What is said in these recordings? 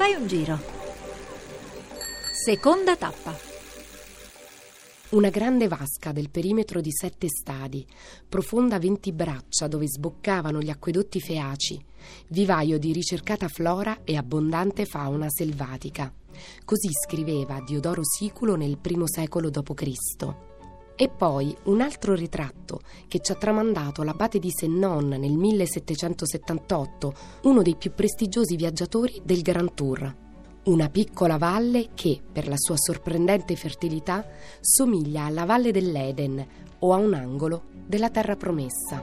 Fai un giro. Seconda tappa. Una grande vasca del perimetro di sette stadi, profonda 20 braccia dove sboccavano gli acquedotti feaci, vivaio di ricercata flora e abbondante fauna selvatica. Così scriveva Diodoro Siculo nel primo secolo d.C. E poi un altro ritratto che ci ha tramandato l'abate di Sennon nel 1778, uno dei più prestigiosi viaggiatori del Grand Tour. Una piccola valle che, per la sua sorprendente fertilità, somiglia alla valle dell'Eden o a un angolo della terra promessa.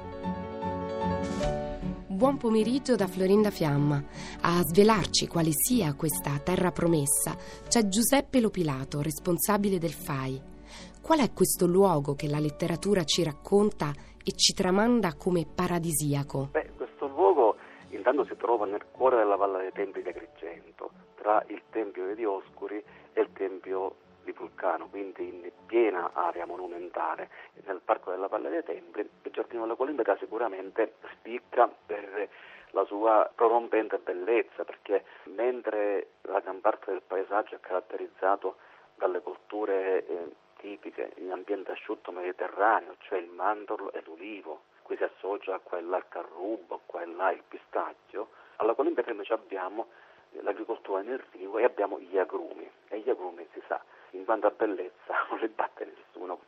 Buon pomeriggio da Florinda Fiamma. A svelarci quale sia questa terra promessa c'è Giuseppe Lopilato, responsabile del FAI. Qual è questo luogo che la letteratura ci racconta e ci tramanda come paradisiaco? Beh, questo luogo intanto si trova nel cuore della Valle dei Templi di Agrigento, tra il Tempio di Dioscuri e il Tempio di Vulcano, quindi in piena area monumentale. Nel Parco della Valle dei Templi il Giardino della Colimbeta sicuramente spicca per la sua prorompente bellezza, perché mentre la gran parte del paesaggio è caratterizzato dalle colture eh, tipiche in ambiente asciutto mediterraneo, cioè il mandorlo e l'ulivo, qui si associa qua là il carrubo, qua là il pistacchio, alla Colimbia invece abbiamo l'agricoltura nel rivo e abbiamo gli agrumi, e gli agrumi si sa, in quanto a bellezza non li batte nessuno.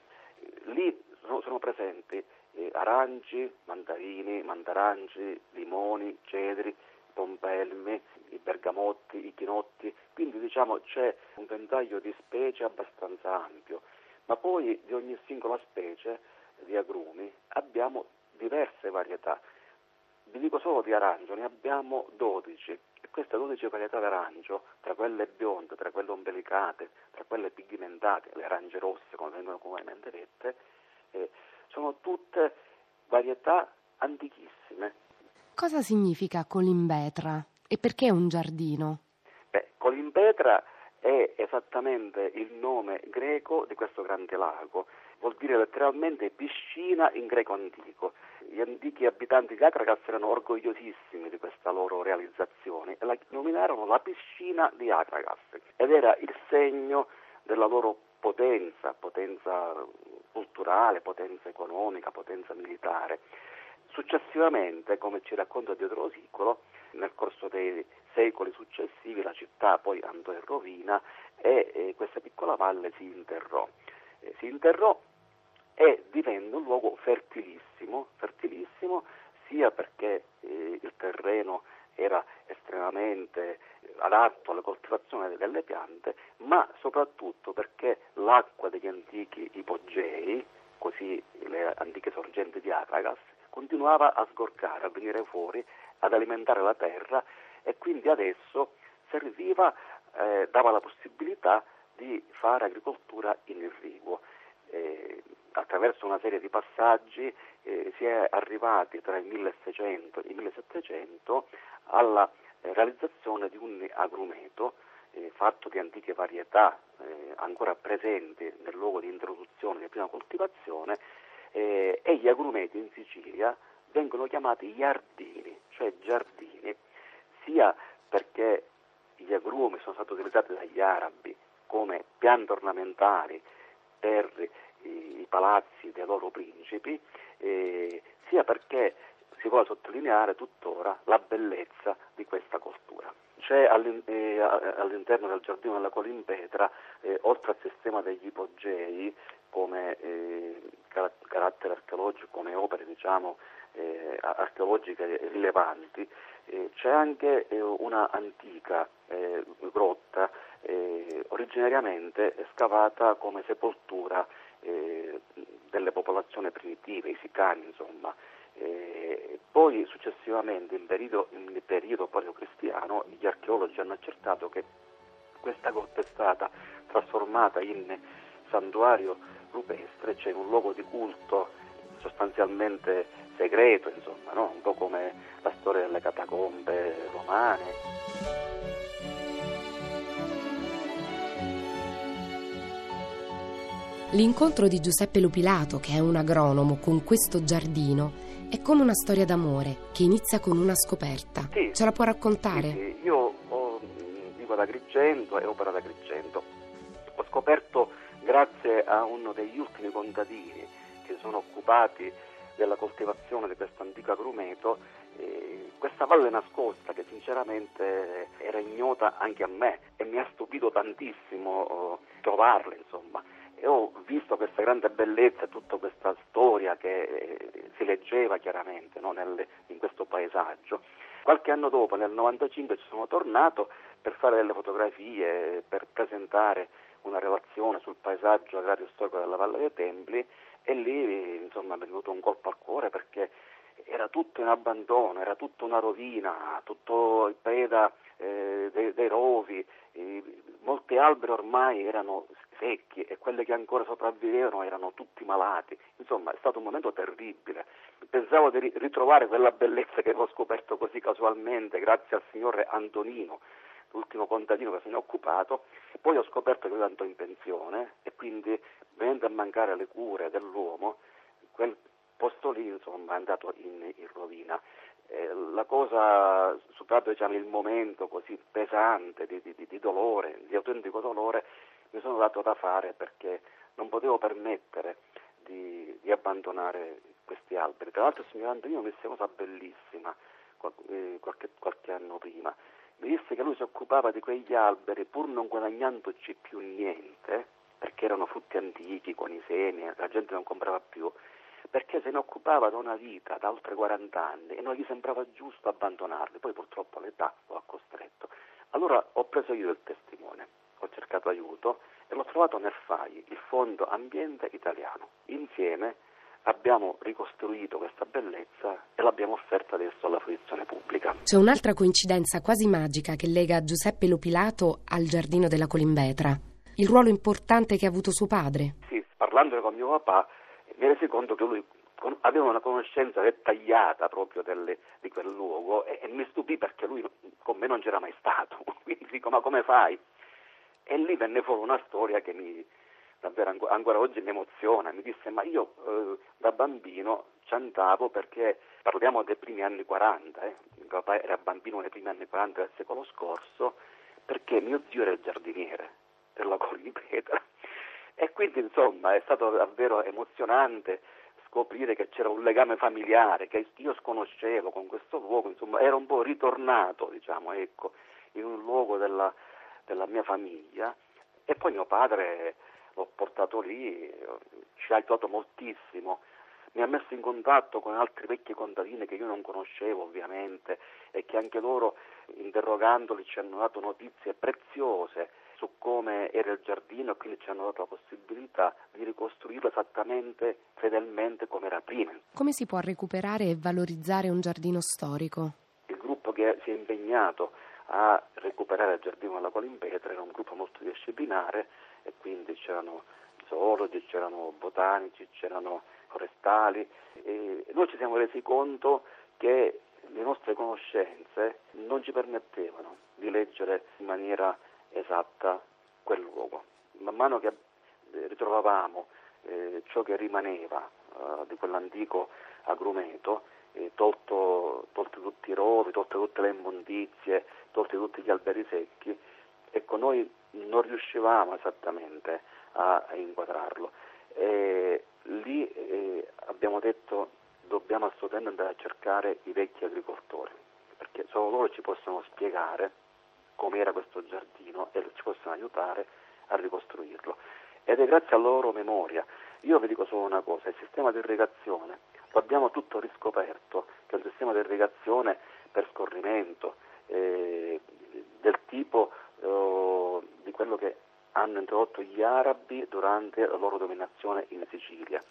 Lì sono, sono presenti eh, aranci, mandarini, mandaranci, limoni, cedri, pompelmi, i bergamotti, i chinotti, quindi diciamo c'è un ventaglio di specie abbastanza ampio ma poi di ogni singola specie di agrumi abbiamo diverse varietà. Vi dico solo di arancio, ne abbiamo 12 e queste 12 varietà di arancio, tra quelle bionde, tra quelle ombelicate, tra quelle pigmentate, le arance rosse come vengono comunemente dette, eh, sono tutte varietà antichissime. Cosa significa colimbetra e perché un giardino? Beh, colimbetra esattamente il nome greco di questo grande lago, vuol dire letteralmente piscina in greco antico. Gli antichi abitanti di Akragas erano orgogliosissimi di questa loro realizzazione e la nominarono la piscina di Akragas ed era il segno della loro potenza, potenza culturale, potenza economica, potenza militare. Successivamente, come ci racconta Diodoro Sicolo, nel corso dei secoli successivi la città poi andò in rovina e eh, questa piccola valle si interrò. Eh, si interrò e divenne un luogo fertilissimo, fertilissimo sia perché eh, il terreno era estremamente adatto alla coltivazione delle piante, ma soprattutto perché l'acqua degli antichi ipogei, così le antiche sorgenti di Akragas, continuava a sgorgare, a venire fuori, ad alimentare la terra e quindi adesso serviva, eh, dava la possibilità di fare agricoltura in irriguo. Eh, attraverso una serie di passaggi eh, si è arrivati tra il 1600 e il 1700 alla eh, realizzazione di un agrumeto eh, fatto di antiche varietà eh, ancora presenti nel luogo di introduzione di prima coltivazione e gli agrumeti in Sicilia vengono chiamati iardini, cioè giardini, sia perché gli agrumi sono stati utilizzati dagli arabi come piante ornamentali per i, palazzi dei loro principi, eh, sia perché si vuole sottolineare tuttora la bellezza di questa cultura. C'è eh, all'interno del giardino della Colimpetra, eh, oltre al sistema degli ipogei, come eh, carattere archeologico, come opere diciamo, eh, archeologiche rilevanti, eh, c'è anche eh, una antica eh, grotta eh, originariamente scavata come sepoltura eh, delle popolazioni primitive, i sicani insomma. poi successivamente in periodo, in periodo paleocristiano gli archeologi hanno accertato che questa grotta è stata trasformata in santuario rupestre, cioè un luogo di culto sostanzialmente segreto, insomma, no? un po' come la storia delle catacombe romane. L'incontro di Giuseppe Lupilato, che è un agronomo, con questo giardino è come una storia d'amore che inizia con una scoperta. Sì, Ce la può raccontare? Sì, sì. Io ho antico ad Agrigento e opera ad Agrigento. Ho scoperto, grazie a uno degli ultimi contadini che sono occupati della coltivazione di questo antico agrumeto, questa valle nascosta che sinceramente era ignota anche a me e mi ha stupito tantissimo oh, trovarla, insomma e ho visto questa grande bellezza e tutta questa storia che eh, si leggeva chiaramente no, nel, in questo paesaggio. Qualche anno dopo, nel 95, ci sono tornato per fare delle fotografie, per presentare una relazione sul paesaggio agrario storico della Valle dei Templi e lì insomma è venuto un colpo al cuore perché era tutto in abbandono, era tutta una rovina, tutto il preda eh, dei, dei, rovi, eh, molti alberi ormai erano secchi e quelli che ancora sopravvivevano erano tutti malati. Insomma, è stato un momento terribile. Pensavo di ritrovare quella bellezza che avevo scoperto così casualmente grazie al signore Antonino, l'ultimo contadino che se ne è occupato. Poi ho scoperto che lui andato in pensione e quindi, venendo a mancare le cure dell'uomo, quel posto lì insomma, è andato in, in rovina. Eh, la cosa, superato diciamo, il momento così pesante di, di, di dolore, di autentico dolore, mi sono dato da fare perché non potevo permettere di, di abbandonare questi alberi. Tra l'altro il signor Antonino mi disse una cosa bellissima eh, qualche, qualche anno prima. Mi disse che lui si occupava di quegli alberi pur non guadagnandoci più niente, perché erano frutti antichi con i semi, la gente non comprava più, perché se ne occupava da una vita, da oltre 40 anni, e non gli sembrava giusto abbandonarli. Poi purtroppo l'età lo ha costretto. Allora ho preso io il testimone ho cercato aiuto e l'ho trovato nel FAI, il Fondo Ambiente Italiano. Insieme abbiamo ricostruito questa bellezza e l'abbiamo offerta adesso alla fruizione pubblica. C'è un'altra coincidenza quasi magica che lega Giuseppe Lopilato al Giardino della Colimbetra. Il ruolo importante che ha avuto suo padre. Sì, parlando con mio papà mi resi conto che lui aveva una conoscenza dettagliata proprio delle, di quel luogo e, e, mi stupì perché lui con me non c'era mai stato. Quindi dico, ma come fai? E lì venne fuori una storia che mi, davvero ancora oggi mi emoziona. Mi disse: Ma io eh, da bambino ci andavo perché parliamo dei primi anni 40, eh. mio papà era bambino nei primi anni 40 del secolo scorso, perché mio zio era il giardiniere della Collipetra. E quindi insomma è stato davvero emozionante scoprire che c'era un legame familiare che io sconoscevo con questo luogo, insomma ero un po' ritornato, diciamo, ecco, in un luogo della, della mia famiglia e poi mio padre l'ho portato lì, ci ha aiutato moltissimo, mi ha messo in contatto con altri vecchi contadini che io non conoscevo ovviamente e che anche loro interrogandoli ci hanno dato notizie preziose su come era il giardino e quindi ci hanno dato la possibilità di ricostruirlo esattamente fedelmente come era prima. Come si può recuperare e valorizzare un giardino storico? Il gruppo che si è impegnato a recuperare il giardino della Colimpetra, era un gruppo molto disciplinare e quindi c'erano zoologi, c'erano botanici, c'erano forestali e noi ci siamo resi conto che le nostre conoscenze non ci permettevano di leggere in maniera esatta quel luogo. Man mano che ritrovavamo eh, ciò che rimaneva eh, di quell'antico agrumeto, eh, tolto, tolti tutti i rovi, tolte tutte le immondizie, tolti tutti gli alberi secchi, ecco noi non riuscivamo esattamente a, a inquadrarlo. E lì eh, abbiamo detto dobbiamo assolutamente andare a cercare i vecchi agricoltori, perché solo loro ci possono spiegare com'era questo giardino e ci possono aiutare a ricostruirlo. Ed è grazie alla loro memoria. Io vi dico solo una cosa, il sistema di irrigazione lo abbiamo tutto riscoperto, che è un sistema di irrigazione per scorrimento, eh, del tipo eh, quello che hanno introdotto gli arabi durante la loro dominazione in Sicilia.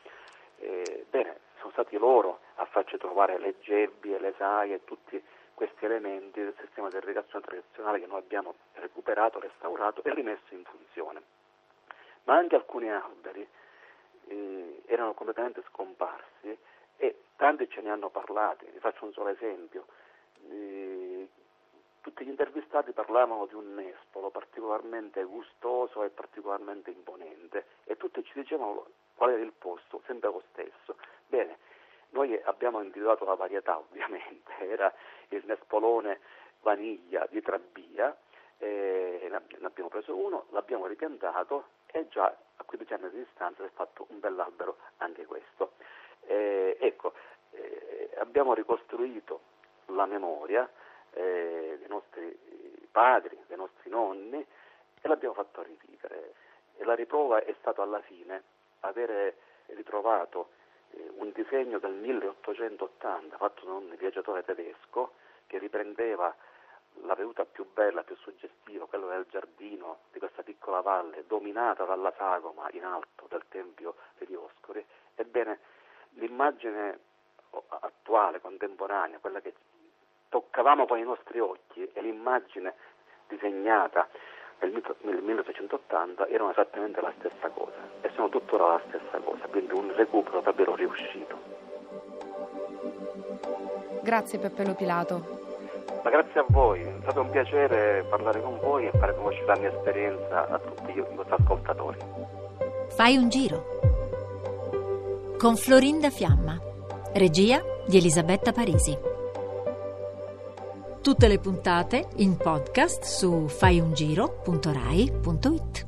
Eh, bene, sono stati loro a farci trovare le gebbie, le saie tutti questi elementi del sistema di irrigazione tradizionale che noi abbiamo recuperato, restaurato e rimesso in funzione. Ma anche alcuni alberi eh, erano completamente scomparsi e tanti ce ne hanno parlati, vi faccio un solo esempio. Eh, tutti gli intervistati parlavano di un nespolo particolarmente gustoso e particolarmente imponente e tutti ci dicevano qual era il posto, sempre lo stesso. Bene, noi abbiamo individuato la varietà ovviamente, era il nespolone vaniglia di Trabbia ne abbiamo preso uno, l'abbiamo ripiantato e già a 15 anni di distanza si è fatto un bell'albero anche questo. Eh, ecco, eh, abbiamo ricostruito la memoria eh, dei nostri padri, dei nostri nonni e l'abbiamo fatto rivivere. E la riprova è stata alla fine avere ritrovato eh, un disegno del 1880 fatto da un viaggiatore tedesco che riprendeva la veduta più bella, più suggestiva, quella del giardino di questa piccola valle dominata dalla sagoma in alto del Tempio di Dioscuri. Ebbene, l'immagine attuale, contemporanea, quella che toccavamo con i nostri occhi e l'immagine disegnata nel 1880 erano esattamente la stessa cosa e sono tuttora la stessa cosa, quindi un recupero davvero riuscito. Grazie Peppe Lo Pilato. Ma grazie a voi, è stato un piacere parlare con voi e fare conoscere la mia esperienza a tutti i vostri ascoltatori. Fai un giro con Florinda Fiamma, regia di Elisabetta Parisi. Tutte le puntate in podcast su faiungiro.rai.it.